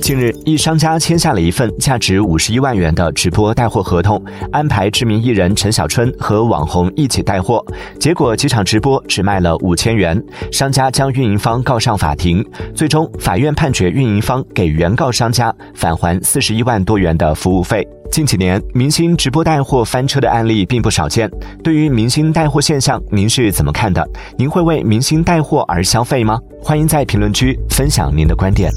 近日一商家签下了一份价值五十一万元的直播带货合同安排知名艺人陈小春和网红一起带货。结果几场直播只卖了五千元商家将运营方告上法庭。最终法院判决运营方给原告商家返还四十一万多元的服务费。近几年明星直播带货翻车的案例并不少见。对于明星带货现象您是怎么看的？您会为明星带货而消费吗？欢迎在评论区分享您的观点。